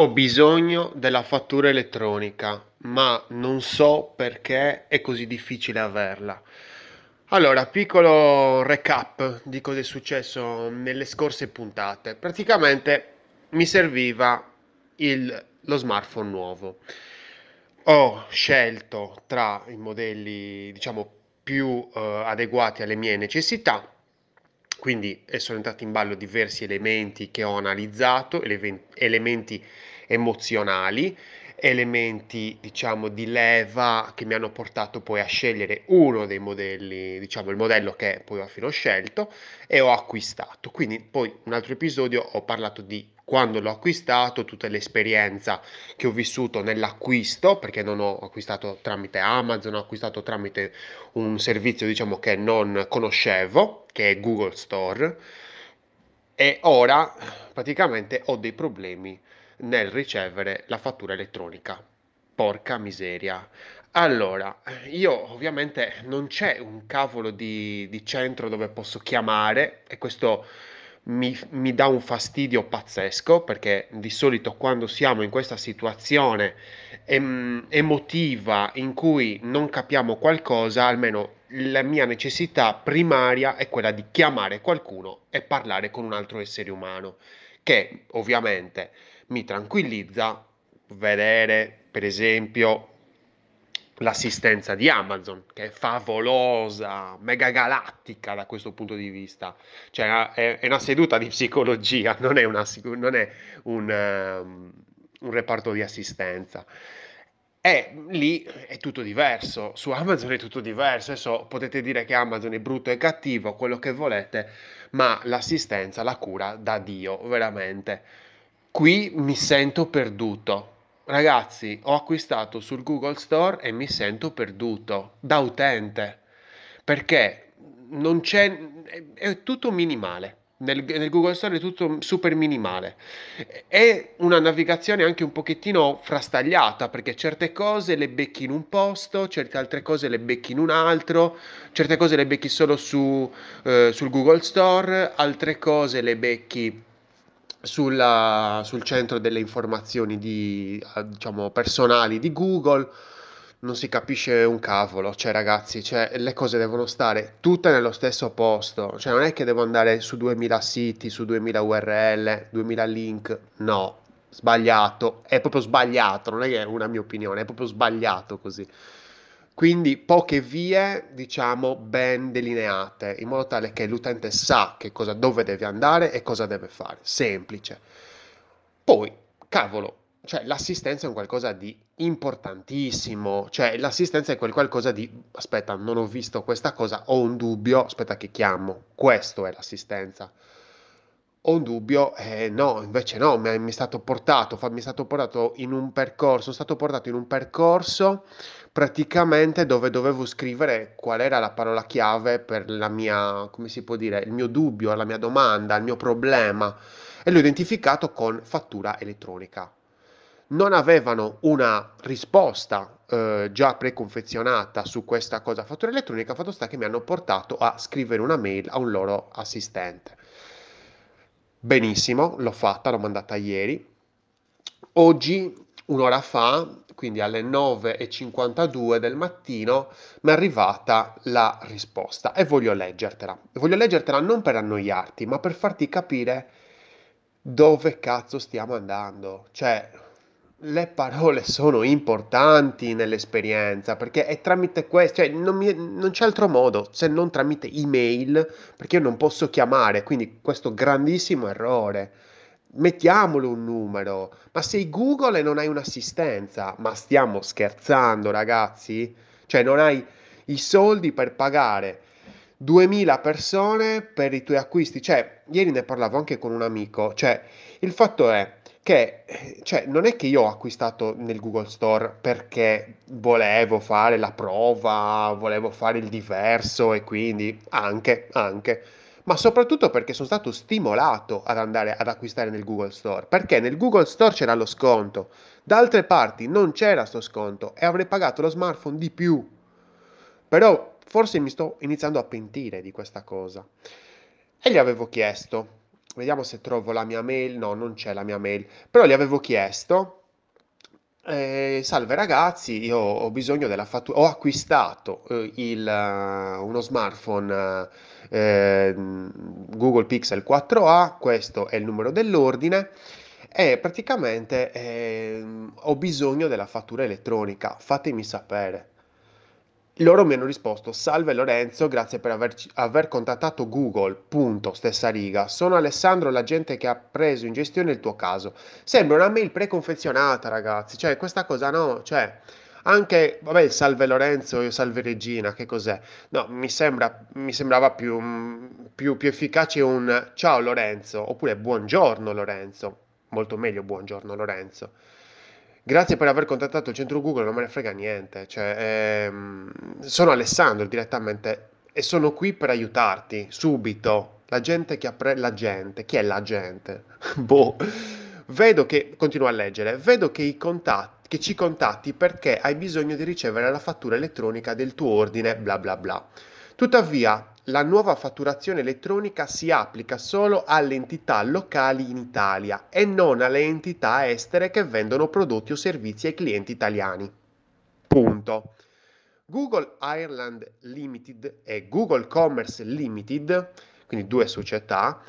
Ho bisogno della fattura elettronica, ma non so perché è così difficile averla. Allora, piccolo recap di cosa è successo nelle scorse puntate. Praticamente mi serviva il- lo smartphone nuovo. Ho scelto tra i modelli, diciamo, più eh, adeguati alle mie necessità quindi eh, sono entrati in ballo diversi elementi che ho analizzato, elementi emozionali, elementi, diciamo, di leva che mi hanno portato poi a scegliere uno dei modelli, diciamo, il modello che poi alla fine ho scelto e ho acquistato. Quindi poi un altro episodio ho parlato di quando l'ho acquistato, tutta l'esperienza che ho vissuto nell'acquisto, perché non ho acquistato tramite Amazon, ho acquistato tramite un servizio, diciamo, che non conoscevo, che è Google Store, e ora praticamente ho dei problemi nel ricevere la fattura elettronica. Porca miseria. Allora, io ovviamente non c'è un cavolo di, di centro dove posso chiamare e questo mi, mi dà un fastidio pazzesco perché di solito quando siamo in questa situazione em- emotiva in cui non capiamo qualcosa, almeno la mia necessità primaria è quella di chiamare qualcuno e parlare con un altro essere umano, che ovviamente mi tranquillizza vedere, per esempio, l'assistenza di Amazon, che è favolosa, mega galattica da questo punto di vista. Cioè, è, una seduta di psicologia, non è, una, non è un, um, un reparto di assistenza. E lì è tutto diverso, su Amazon è tutto diverso, adesso potete dire che Amazon è brutto e cattivo, quello che volete, ma l'assistenza, la cura da Dio, veramente. Qui mi sento perduto. Ragazzi, ho acquistato sul Google Store e mi sento perduto da utente perché non c'è, è, tutto minimale. Nel, nel, Google Store è tutto super minimale. È una navigazione anche un pochettino frastagliata perché certe cose le becchi in un posto, certe altre cose le becchi in un altro, certe cose le becchi solo su, eh, sul Google Store, altre cose le becchi sulla, sul centro delle informazioni di, eh, diciamo, personali di Google. Non si capisce un cavolo, cioè ragazzi, cioè, le cose devono stare tutte nello stesso posto, cioè non è che devo andare su 2000 siti, su 2000 URL, 2000 link, no, sbagliato, è proprio sbagliato, non è è una mia opinione, è proprio sbagliato così. Quindi poche vie, diciamo, ben delineate, in modo tale che l'utente sa che cosa, dove deve andare e cosa deve fare. Semplice. Poi, cavolo, cioè l'assistenza è un qualcosa di importantissimo, cioè l'assistenza è quel qualcosa di aspetta, non ho visto questa cosa, ho un dubbio, aspetta che chiamo. Questo è l'assistenza. Ho un dubbio, eh, no, invece no, mi è, stato portato, mi è stato portato in un percorso, sono stato portato in un percorso praticamente dove dovevo scrivere qual era la parola chiave per la mia, come si può dire, il mio dubbio, la mia domanda, il mio problema e l'ho identificato con fattura elettronica. Non avevano una risposta eh, già preconfezionata su questa cosa fattura elettronica, fatto sta che mi hanno portato a scrivere una mail a un loro assistente. Benissimo, l'ho fatta, l'ho mandata ieri. Oggi, un'ora fa, quindi alle 9.52 del mattino, mi è arrivata la risposta e voglio leggertela. Voglio leggertela non per annoiarti, ma per farti capire dove cazzo stiamo andando. Cioè, le parole sono importanti nell'esperienza perché è tramite questo, cioè non, mi, non, c'è altro modo se non tramite email perché io non posso chiamare, quindi questo grandissimo errore mettiamolo un numero, ma sei Google e non hai un'assistenza, ma stiamo scherzando ragazzi? Cioè non hai i soldi per pagare 2000 persone per i tuoi acquisti, cioè ieri ne parlavo anche con un amico, cioè il fatto è che cioè, non è che io ho acquistato nel Google Store perché volevo fare la prova, volevo fare il diverso e quindi anche, anche ma soprattutto perché sono stato stimolato ad andare ad acquistare nel Google Store, perché nel Google Store c'era lo sconto, da altre parti non c'era sto sconto e avrei pagato lo smartphone di più. Però forse mi sto iniziando a pentire di questa cosa. E gli avevo chiesto, vediamo se trovo la mia mail, no, non c'è la mia mail, però gli avevo chiesto, eh, salve ragazzi, io ho bisogno della fattura, ho acquistato eh, il, eh, uno smartphone eh, Google Pixel 4a, questo è il numero dell'ordine e praticamente ehm, ho bisogno della fattura elettronica, fatemi sapere. Loro mi hanno risposto: Salve Lorenzo, grazie per averci- aver contattato Google. Punto, stessa riga. Sono Alessandro, l'agente che ha preso in gestione il tuo caso. Sembra una mail preconfezionata, ragazzi. Cioè, questa cosa no, cioè, anche, vabbè, salve Lorenzo e salve Regina, che cos'è? No, mi sembra, mi sembrava più, più, più efficace un ciao Lorenzo, oppure buongiorno Lorenzo. Molto meglio buongiorno Lorenzo. Grazie per aver contattato il centro Google, non me ne frega niente. Cioè, ehm, sono Alessandro direttamente e sono qui per aiutarti subito. La gente che ha pre... la gente, chi è la gente? Boh. Vedo che, continuo a leggere, vedo che, contatti, che ci contatti perché hai bisogno di ricevere la fattura elettronica del tuo ordine, bla bla bla. Tuttavia, la nuova fatturazione elettronica si applica solo alle entità locali in Italia e non alle entità estere che vendono prodotti o servizi ai clienti italiani. Punto. Google Ireland Limited e Google Commerce Limited, quindi due società,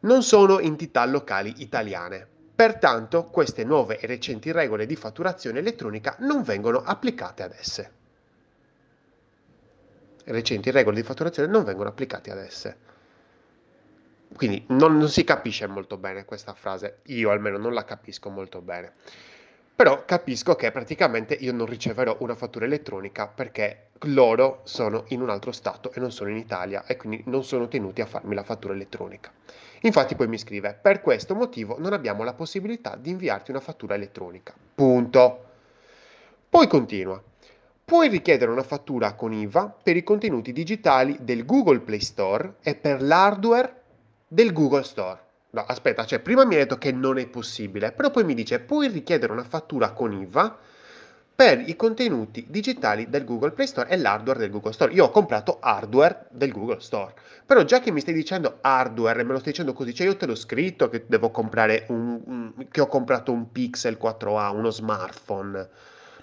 non sono entità locali italiane. Pertanto queste nuove e recenti regole di fatturazione elettronica non vengono applicate ad esse recenti regole di fatturazione non vengono applicate ad esse. Quindi non, non, si capisce molto bene questa frase, io almeno non la capisco molto bene. Però capisco che praticamente io non riceverò una fattura elettronica perché loro sono in un altro stato e non sono in Italia e quindi non sono tenuti a farmi la fattura elettronica. Infatti poi mi scrive, per questo motivo non abbiamo la possibilità di inviarti una fattura elettronica. Punto. Poi continua. Puoi richiedere una fattura con IVA per i contenuti digitali del Google Play Store e per l'hardware del Google Store. No, aspetta, cioè prima mi ha detto che non è possibile, però poi mi dice puoi richiedere una fattura con IVA per i contenuti digitali del Google Play Store e l'hardware del Google Store. Io ho comprato hardware del Google Store, però già che mi stai dicendo hardware e me lo stai dicendo così, cioè io te l'ho scritto che devo comprare un, che ho comprato un Pixel 4a, uno smartphone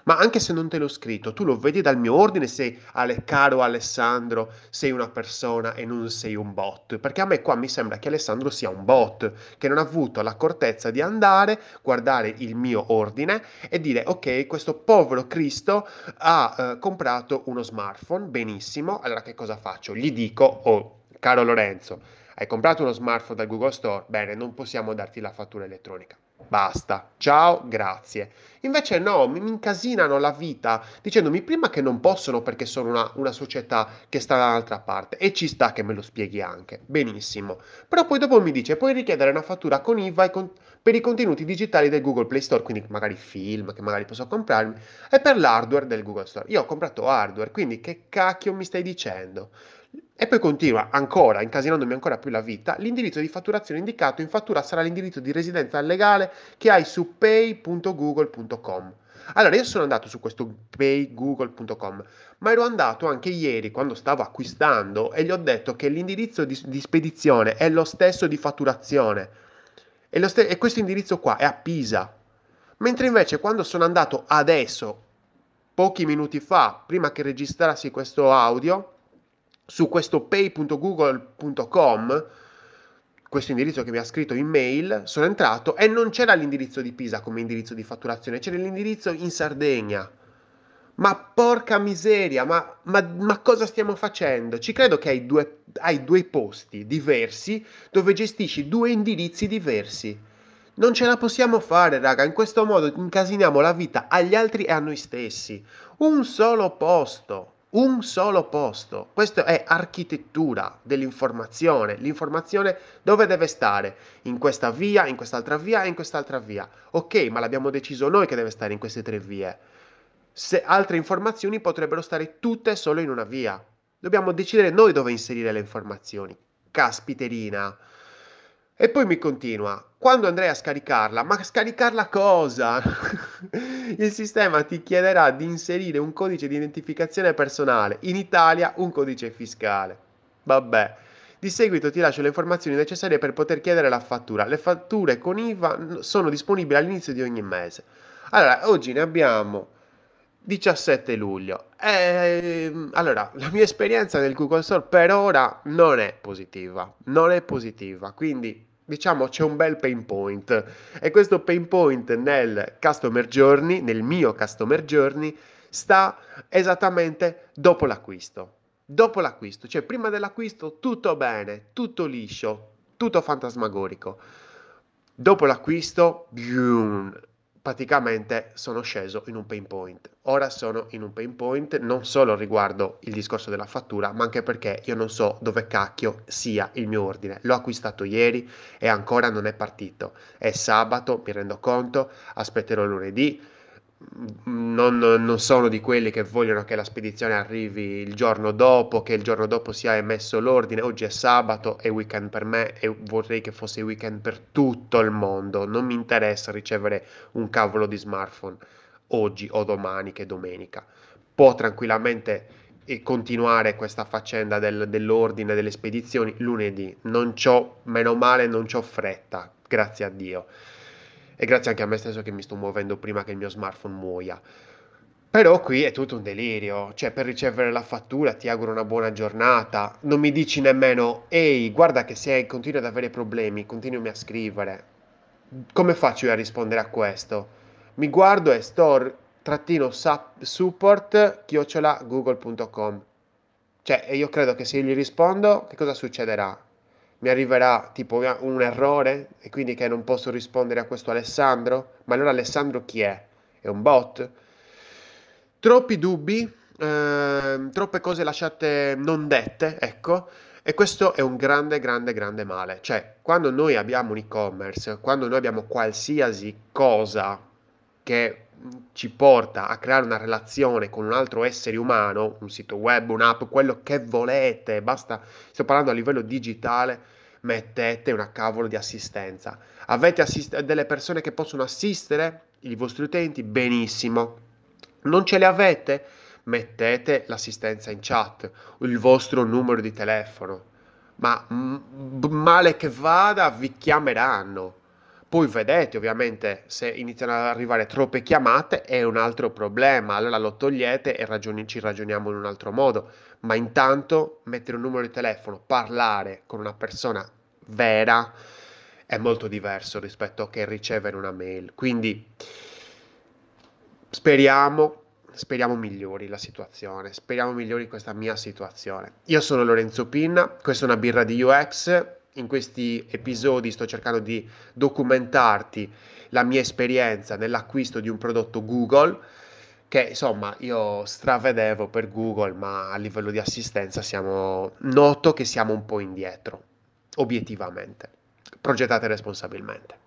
ma anche se non te l'ho scritto, tu lo vedi dal mio ordine se, Ale, caro Alessandro, sei una persona e non sei un bot. Perché a me qua mi sembra che Alessandro sia un bot, che non ha avuto l'accortezza di andare, guardare il mio ordine e dire, ok, questo povero Cristo ha eh, comprato uno smartphone, benissimo, allora che cosa faccio? Gli dico, oh, caro Lorenzo, hai comprato uno smartphone dal Google Store? Bene, non possiamo darti la fattura elettronica. Basta, ciao, grazie. Invece no, mi incasinano la vita dicendomi prima che non possono perché sono una, una società che sta dall'altra parte e ci sta che me lo spieghi anche. Benissimo. Però poi dopo mi dice puoi richiedere una fattura con IVA con, per i contenuti digitali del Google Play Store, quindi magari film che magari posso comprarmi, e per l'hardware del Google Store. Io ho comprato hardware, quindi che cacchio mi stai dicendo? E poi continua ancora, incasinandomi ancora più la vita, l'indirizzo di fatturazione indicato in fattura sarà l'indirizzo di residenza legale che hai su pay.google.com. Allora, io sono andato su questo paygoogle.com, ma ero andato anche ieri quando stavo acquistando e gli ho detto che l'indirizzo di, di spedizione è lo stesso di fatturazione. E, st- e questo indirizzo qua è a Pisa. Mentre invece quando sono andato adesso, pochi minuti fa, prima che registrassi questo audio, su questo pay.google.com, questo indirizzo che mi ha scritto in mail, sono entrato e non c'era l'indirizzo di Pisa come indirizzo di fatturazione, c'era l'indirizzo in Sardegna. Ma porca miseria, ma, ma, ma cosa stiamo facendo? Ci credo che hai due, hai due posti diversi dove gestisci due indirizzi diversi. Non ce la possiamo fare, raga. In questo modo incasiniamo la vita agli altri e a noi stessi. Un solo posto un solo posto. Questa è architettura dell'informazione. L'informazione dove deve stare? In questa via, in quest'altra via e in quest'altra via. Ok, ma l'abbiamo deciso noi che deve stare in queste tre vie. Se altre informazioni potrebbero stare tutte solo in una via. Dobbiamo decidere noi dove inserire le informazioni. Caspiterina. E poi mi continua, quando andrai a scaricarla, ma scaricarla cosa? Il sistema ti chiederà di inserire un codice di identificazione personale, in Italia un codice fiscale. Vabbè, Di seguito ti lascio le informazioni necessarie per poter chiedere la fattura. Le fatture con IVA sono disponibili all'inizio di ogni mese. Allora, oggi ne abbiamo 17 luglio. Ehm, allora, la mia esperienza nel Google Store per ora non è positiva. Non è positiva. Quindi diciamo c'è un bel pain point e questo pain point nel customer journey, nel mio customer journey, sta esattamente dopo l'acquisto. Dopo l'acquisto, cioè prima dell'acquisto tutto bene, tutto liscio, tutto fantasmagorico. Dopo l'acquisto, praticamente sono sceso in un pain point. Ora sono in un pain point non solo riguardo il discorso della fattura, ma anche perché io non so dove cacchio sia il mio ordine. L'ho acquistato ieri e ancora non è partito. È sabato, mi rendo conto, aspetterò lunedì non, non, sono di quelli che vogliono che la spedizione arrivi il giorno dopo, che il giorno dopo sia emesso l'ordine. Oggi è sabato, è weekend per me e vorrei che fosse weekend per tutto il mondo. Non mi interessa ricevere un cavolo di smartphone oggi o domani, che è domenica. Può tranquillamente eh, continuare questa faccenda del, dell'ordine delle spedizioni lunedì. Non c'ho, meno male, non c'ho fretta, grazie a Dio e grazie anche a me stesso che mi sto muovendo prima che il mio smartphone muoia. Però qui è tutto un delirio, cioè per ricevere la fattura ti auguro una buona giornata, non mi dici nemmeno ehi guarda che se continui ad avere problemi continuami a scrivere. Come faccio io a rispondere a questo? Mi guardo e store trattino support chiocciola google.com cioè io credo che se gli rispondo che cosa succederà? Mi arriverà tipo un errore e quindi che non posso rispondere a questo Alessandro? Ma allora Alessandro chi è? È un bot? Troppi dubbi, eh, troppe cose lasciate non dette, ecco. E questo è un grande, grande, grande male. Cioè, quando noi abbiamo un e-commerce, quando noi abbiamo qualsiasi cosa che ci porta a creare una relazione con un altro essere umano, un sito web, un'app, quello che volete, basta, sto parlando a livello digitale, mettete una cavolo di assistenza. Avete assist- delle persone che possono assistere i vostri utenti? Benissimo. Non ce le avete? Mettete l'assistenza in chat, il vostro numero di telefono. Ma m- male che vada, vi chiameranno poi vedete ovviamente se iniziano ad arrivare troppe chiamate è un altro problema, allora lo togliete e ragioni, ci ragioniamo in un altro modo, ma intanto mettere un numero di telefono, parlare con una persona vera è molto diverso rispetto a che ricevere una mail. Quindi speriamo, speriamo migliori la situazione, speriamo migliori questa mia situazione. Io sono Lorenzo Pinna, questa è una birra di UX in questi episodi sto cercando di documentarti la mia esperienza nell'acquisto di un prodotto Google che insomma io stravedevo per Google ma a livello di assistenza siamo noto che siamo un po' indietro obiettivamente progettate responsabilmente